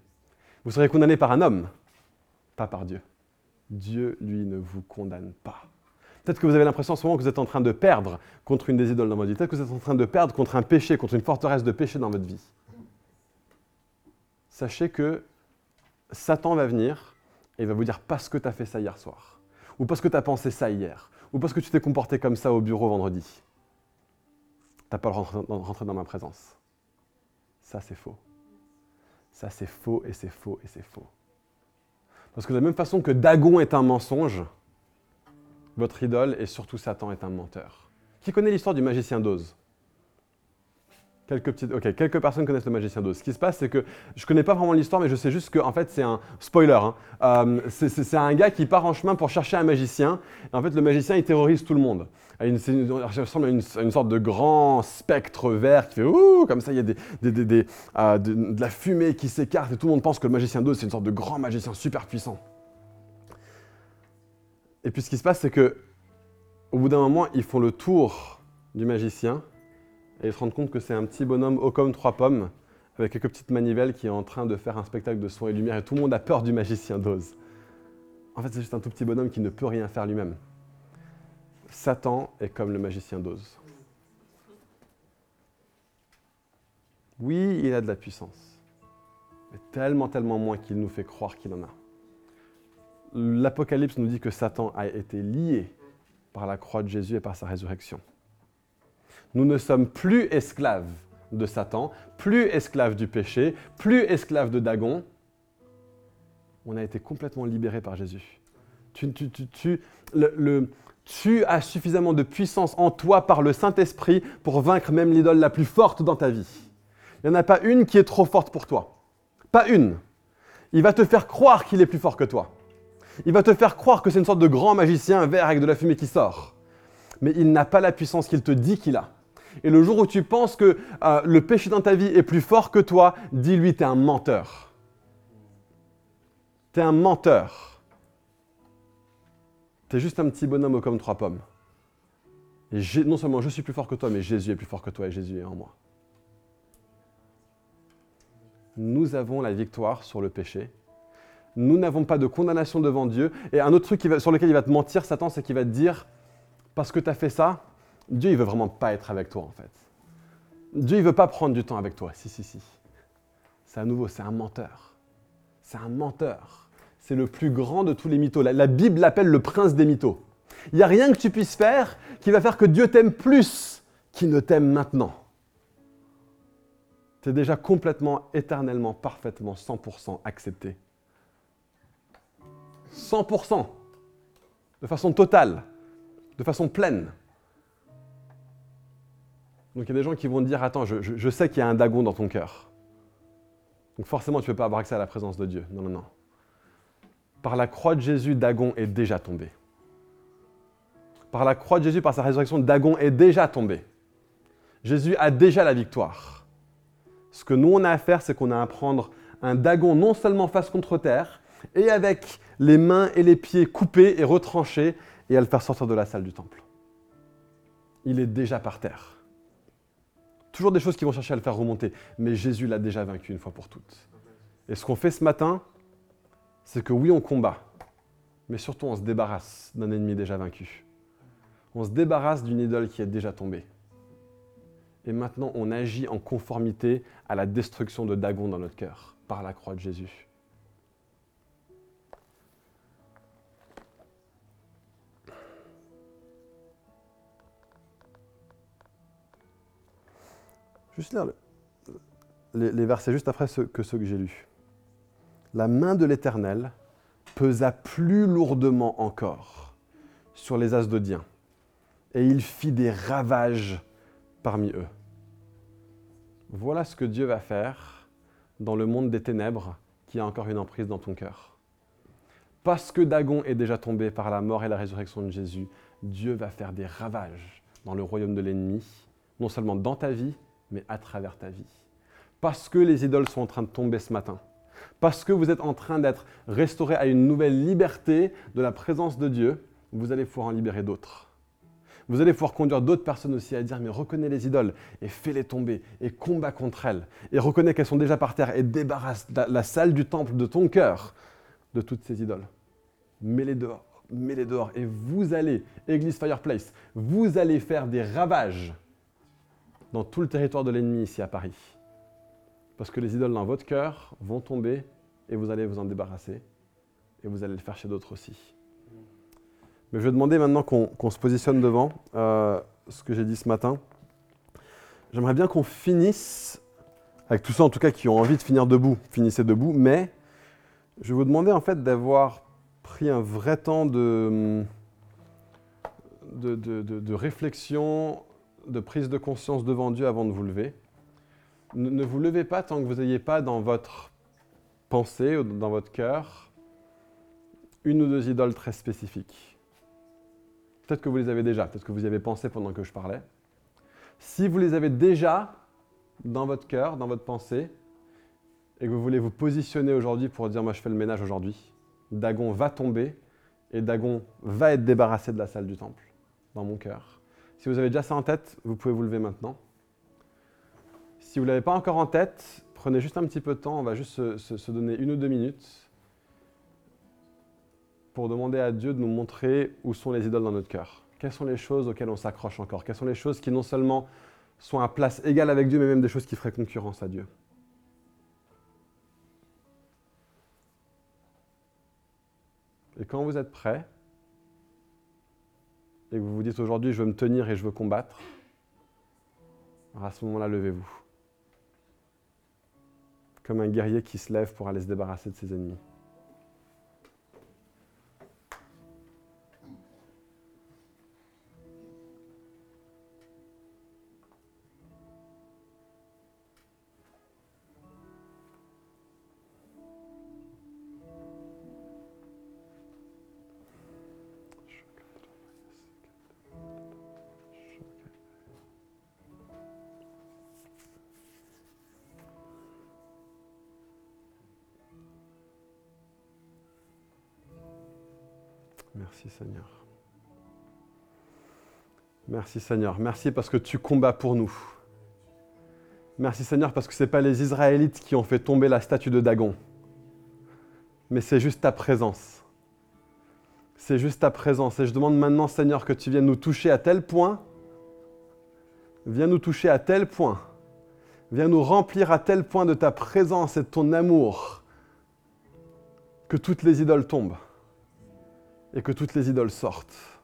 Vous seriez condamné par un homme, pas par Dieu. Dieu, lui, ne vous condamne pas. Peut-être que vous avez l'impression en ce moment que vous êtes en train de perdre contre une des idoles dans votre vie. Peut-être que vous êtes en train de perdre contre un péché, contre une forteresse de péché dans votre vie. Sachez que Satan va venir et il va vous dire parce que tu as fait ça hier soir, ou parce que tu as pensé ça hier, ou parce que tu t'es comporté comme ça au bureau vendredi. T'as pas le rentrer dans ma présence. Ça, c'est faux. Ça, c'est faux et c'est faux et c'est faux. Parce que de la même façon que Dagon est un mensonge, votre idole et surtout Satan est un menteur. Qui connaît l'histoire du magicien d'Oz? Quelques, quelques personnes connaissent le magicien d'Oz. Ce qui se passe, c'est que je ne connais pas vraiment l'histoire, mais je sais juste que fait, c'est un spoiler. Hein. Euh, c'est un gars qui part en chemin pour chercher un magicien. En fait, le magicien, il terrorise tout le monde. Il ressemble à une, sorte de grand spectre vert qui fait ouh, comme ça, il y a des, euh, de, de, la fumée qui s'écarte et tout le monde pense que le magicien d'Oz, c'est une sorte de grand magicien super puissant. Et puis ce qui se passe, c'est que au bout d'un moment, ils font le tour du magicien et ils se rendent compte que c'est un petit bonhomme haut comme trois pommes, avec quelques petites manivelles, qui est en train de faire un spectacle de son et lumière, et tout le monde a peur du magicien d'Oz. En fait, c'est juste un tout petit bonhomme qui ne peut rien faire lui-même. Satan est comme le magicien d'Oz. Oui, il a de la puissance, mais tellement, tellement moins qu'il nous fait croire qu'il en a. L'Apocalypse nous dit que Satan a été lié par la croix de Jésus et par sa résurrection. Nous ne sommes plus esclaves de Satan, plus esclaves du péché, plus esclaves de Dagon. On a été complètement libérés par Jésus. Tu, as suffisamment de puissance en toi par le Saint-Esprit pour vaincre même l'idole la plus forte dans ta vie. Il n'y en a pas une qui est trop forte pour toi. Pas une. Il va te faire croire qu'il est plus fort que toi. Il va te faire croire que c'est une sorte de grand magicien vert avec de la fumée qui sort. Mais il n'a pas la puissance qu'il te dit qu'il a. Et le jour où tu penses que euh, le péché dans ta vie est plus fort que toi, dis-lui, tu es un menteur. Tu es un menteur. Tu es juste un petit bonhomme comme trois pommes. Non seulement je suis plus fort que toi, mais Jésus est plus fort que toi et Jésus est en moi. Nous avons la victoire sur le péché. Nous n'avons pas de condamnation devant Dieu. Et un autre truc sur lequel il va te mentir, Satan, c'est qu'il va te dire, parce que tu as fait ça, Dieu, il veut vraiment pas être avec toi, en fait. Dieu, il veut pas prendre du temps avec toi. Si, si, si. C'est à nouveau, c'est un menteur. C'est un menteur. C'est le plus grand de tous les mythos. La, Bible l'appelle le prince des mythos. Il n'y a rien que tu puisses faire qui va faire que Dieu t'aime plus qu'il ne t'aime maintenant. Tu es déjà complètement, éternellement, parfaitement, 100% accepté. 100%. De façon totale. De façon pleine. Donc il y a des gens qui vont dire, attends, je, sais qu'il y a un dagon dans ton cœur. Donc forcément, tu ne peux pas avoir accès à la présence de Dieu. Non, non, non. Par la croix de Jésus, Dagon est déjà tombé. Par la croix de Jésus, par sa résurrection, Dagon est déjà tombé. Jésus a déjà la victoire. Ce que nous, on a à faire, c'est qu'on a à prendre un Dagon non seulement face contre terre, et avec les mains et les pieds coupés et retranchés, et à le faire sortir de la salle du temple. Il est déjà par terre. Toujours des choses qui vont chercher à le faire remonter. Mais Jésus l'a déjà vaincu une fois pour toutes. Et ce qu'on fait ce matin, c'est que oui, on combat, mais surtout on se débarrasse d'un ennemi déjà vaincu. On se débarrasse d'une idole qui est déjà tombée. Et maintenant, on agit en conformité à la destruction de Dagon dans notre cœur, par la croix de Jésus. Juste lire les, versets juste après que ceux que j'ai lus. La main de l'Éternel pesa plus lourdement encore sur les Asdodiens, et il fit des ravages parmi eux. Voilà ce que Dieu va faire dans le monde des ténèbres qui a encore une emprise dans ton cœur. Parce que Dagon est déjà tombé par la mort et la résurrection de Jésus, Dieu va faire des ravages dans le royaume de l'ennemi, non seulement dans ta vie, mais à travers ta vie. Parce que les idoles sont en train de tomber ce matin. Parce que vous êtes en train d'être restauré à une nouvelle liberté de la présence de Dieu, vous allez pouvoir en libérer d'autres. Vous allez pouvoir conduire d'autres personnes aussi à dire, mais reconnais les idoles et fais-les tomber et combat contre elles. Et reconnais qu'elles sont déjà par terre et débarrasse la, salle du temple de ton cœur de toutes ces idoles. Mets-les dehors, mets-les dehors. Et vous allez, Église Fireplace, vous allez faire des ravages dans tout le territoire de l'ennemi ici à Paris. Parce que les idoles dans votre cœur vont tomber et vous allez vous en débarrasser et vous allez le faire chez d'autres aussi. Mais je vais demander maintenant qu'on se positionne devant euh, ce que j'ai dit ce matin. J'aimerais bien qu'on finisse, avec tous ceux en tout cas qui ont envie de finir debout, finissez debout, mais je vais vous demander en fait d'avoir pris un vrai temps de, de, de réflexion de prise de conscience devant Dieu avant de vous lever. ne, vous levez pas tant que vous n'ayez pas dans votre pensée ou dans votre cœur une ou deux idoles très spécifiques. Peut-être que vous les avez déjà, peut-être que vous y avez pensé pendant que je parlais. Si vous les avez déjà dans votre cœur, dans votre pensée, et que vous voulez vous positionner aujourd'hui pour dire moi je fais le ménage aujourd'hui, Dagon va tomber et Dagon va être débarrassé de la salle du temple, dans mon cœur. Si vous avez déjà ça en tête, vous pouvez vous lever maintenant. Si vous ne l'avez pas encore en tête, prenez juste un petit peu de temps, on va juste se, donner une ou deux minutes pour demander à Dieu de nous montrer où sont les idoles dans notre cœur. Quelles sont les choses auxquelles on s'accroche encore? Quelles sont les choses qui non seulement sont à place égale avec Dieu, mais même des choses qui feraient concurrence à Dieu? Et quand vous êtes prêt, et que vous vous dites aujourd'hui je veux me tenir et je veux combattre, alors à ce moment-là, levez-vous. Comme un guerrier qui se lève pour aller se débarrasser de ses ennemis. Merci Seigneur. Merci parce que tu combats pour nous. Merci Seigneur parce que ce n'est pas les Israélites qui ont fait tomber la statue de Dagon, mais c'est juste ta présence. C'est juste ta présence. Et je demande maintenant Seigneur que tu viennes nous toucher à tel point, viens nous toucher à tel point, viens nous remplir à tel point de ta présence et de ton amour que toutes les idoles tombent et que toutes les idoles sortent.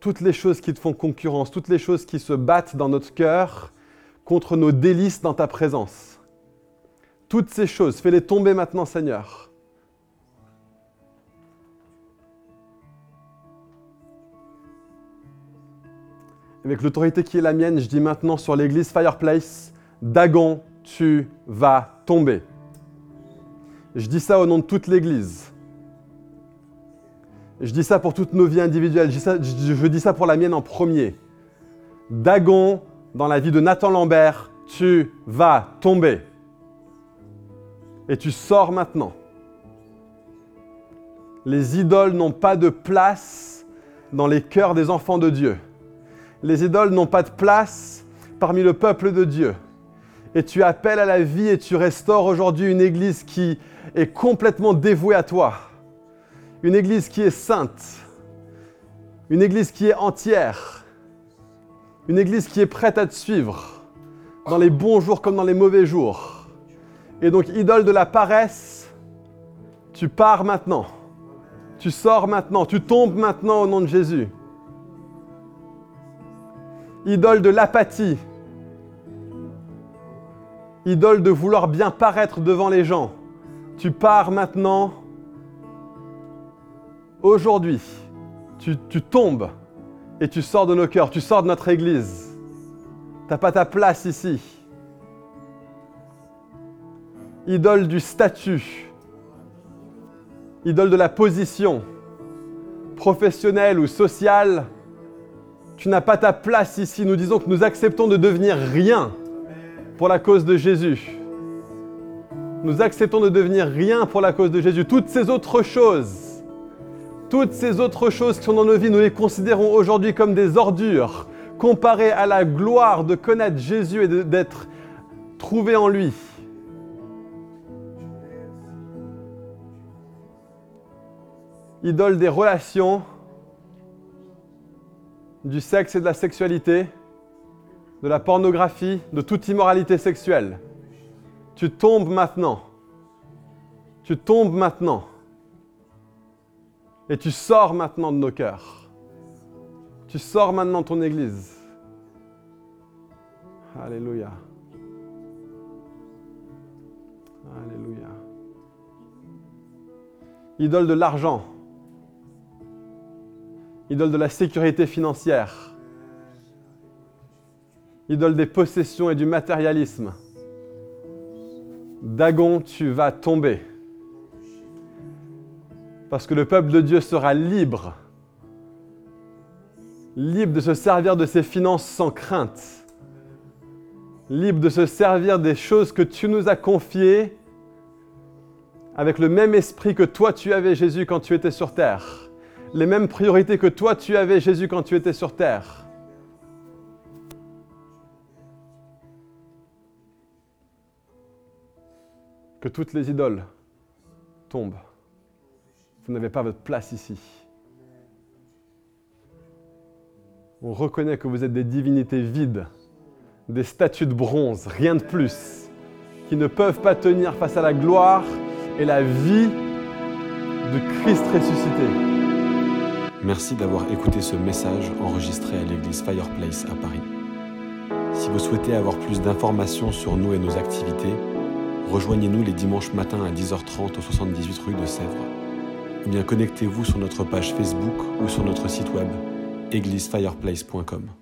Toutes les choses qui te font concurrence, toutes les choses qui se battent dans notre cœur contre nos délices dans ta présence. Toutes ces choses, fais-les tomber maintenant, Seigneur. Avec l'autorité qui est la mienne, je dis maintenant sur l'église Fireplace, Dagon, tu vas tomber. Je dis ça au nom de toute l'église. Je dis ça pour toutes nos vies individuelles. Je dis ça, pour la mienne en premier. Dagon, dans la vie de Nathan Lambert, tu vas tomber. Et tu sors maintenant. Les idoles n'ont pas de place dans les cœurs des enfants de Dieu. Les idoles n'ont pas de place parmi le peuple de Dieu. Et tu appelles à la vie et tu restaures aujourd'hui une église qui est complètement dévouée à toi une église qui est sainte, une église qui est entière, une église qui est prête à te suivre dans les bons jours comme dans les mauvais jours. Et donc, idole de la paresse, tu pars maintenant, tu sors maintenant, tu tombes maintenant au nom de Jésus. Idole de l'apathie, idole de vouloir bien paraître devant les gens, tu pars maintenant Aujourd'hui, tu, tombes et tu sors de nos cœurs, tu sors de notre église. Tu n'as pas ta place ici. Idole du statut, idole de la position, professionnelle ou sociale, tu n'as pas ta place ici. Nous disons que nous acceptons de devenir rien pour la cause de Jésus. Nous acceptons de devenir rien pour la cause de Jésus. Toutes ces autres choses toutes ces autres choses qui sont dans nos vies, nous les considérons aujourd'hui comme des ordures, comparées à la gloire de connaître Jésus et d'être trouvé en lui. Idole des relations, du sexe et de la sexualité, de la pornographie, de toute immoralité sexuelle. Tu tombes maintenant. Tu tombes maintenant. Et tu sors maintenant de nos cœurs. Tu sors maintenant de ton Église. Alléluia. Alléluia. Idole de l'argent. Idole de la sécurité financière. idole des possessions et du matérialisme. Dagon, tu vas tomber. Parce que le peuple de Dieu sera libre. Libre de se servir de ses finances sans crainte. Libre de se servir des choses que tu nous as confiées avec le même esprit que toi tu avais Jésus quand tu étais sur terre. Les mêmes priorités que toi tu avais Jésus quand tu étais sur terre. Que toutes les idoles tombent. Vous n'avez pas votre place ici. On reconnaît que vous êtes des divinités vides, des statues de bronze, rien de plus, qui ne peuvent pas tenir face à la gloire et la vie de Christ ressuscité. Merci d'avoir écouté ce message enregistré à l'église Fireplace à Paris. Si vous souhaitez avoir plus d'informations sur nous et nos activités, rejoignez-nous les dimanches matins à 10h30 au 78 rue de Sèvres. Ou bien connectez-vous sur notre page Facebook ou sur notre site web églisefireplace.com.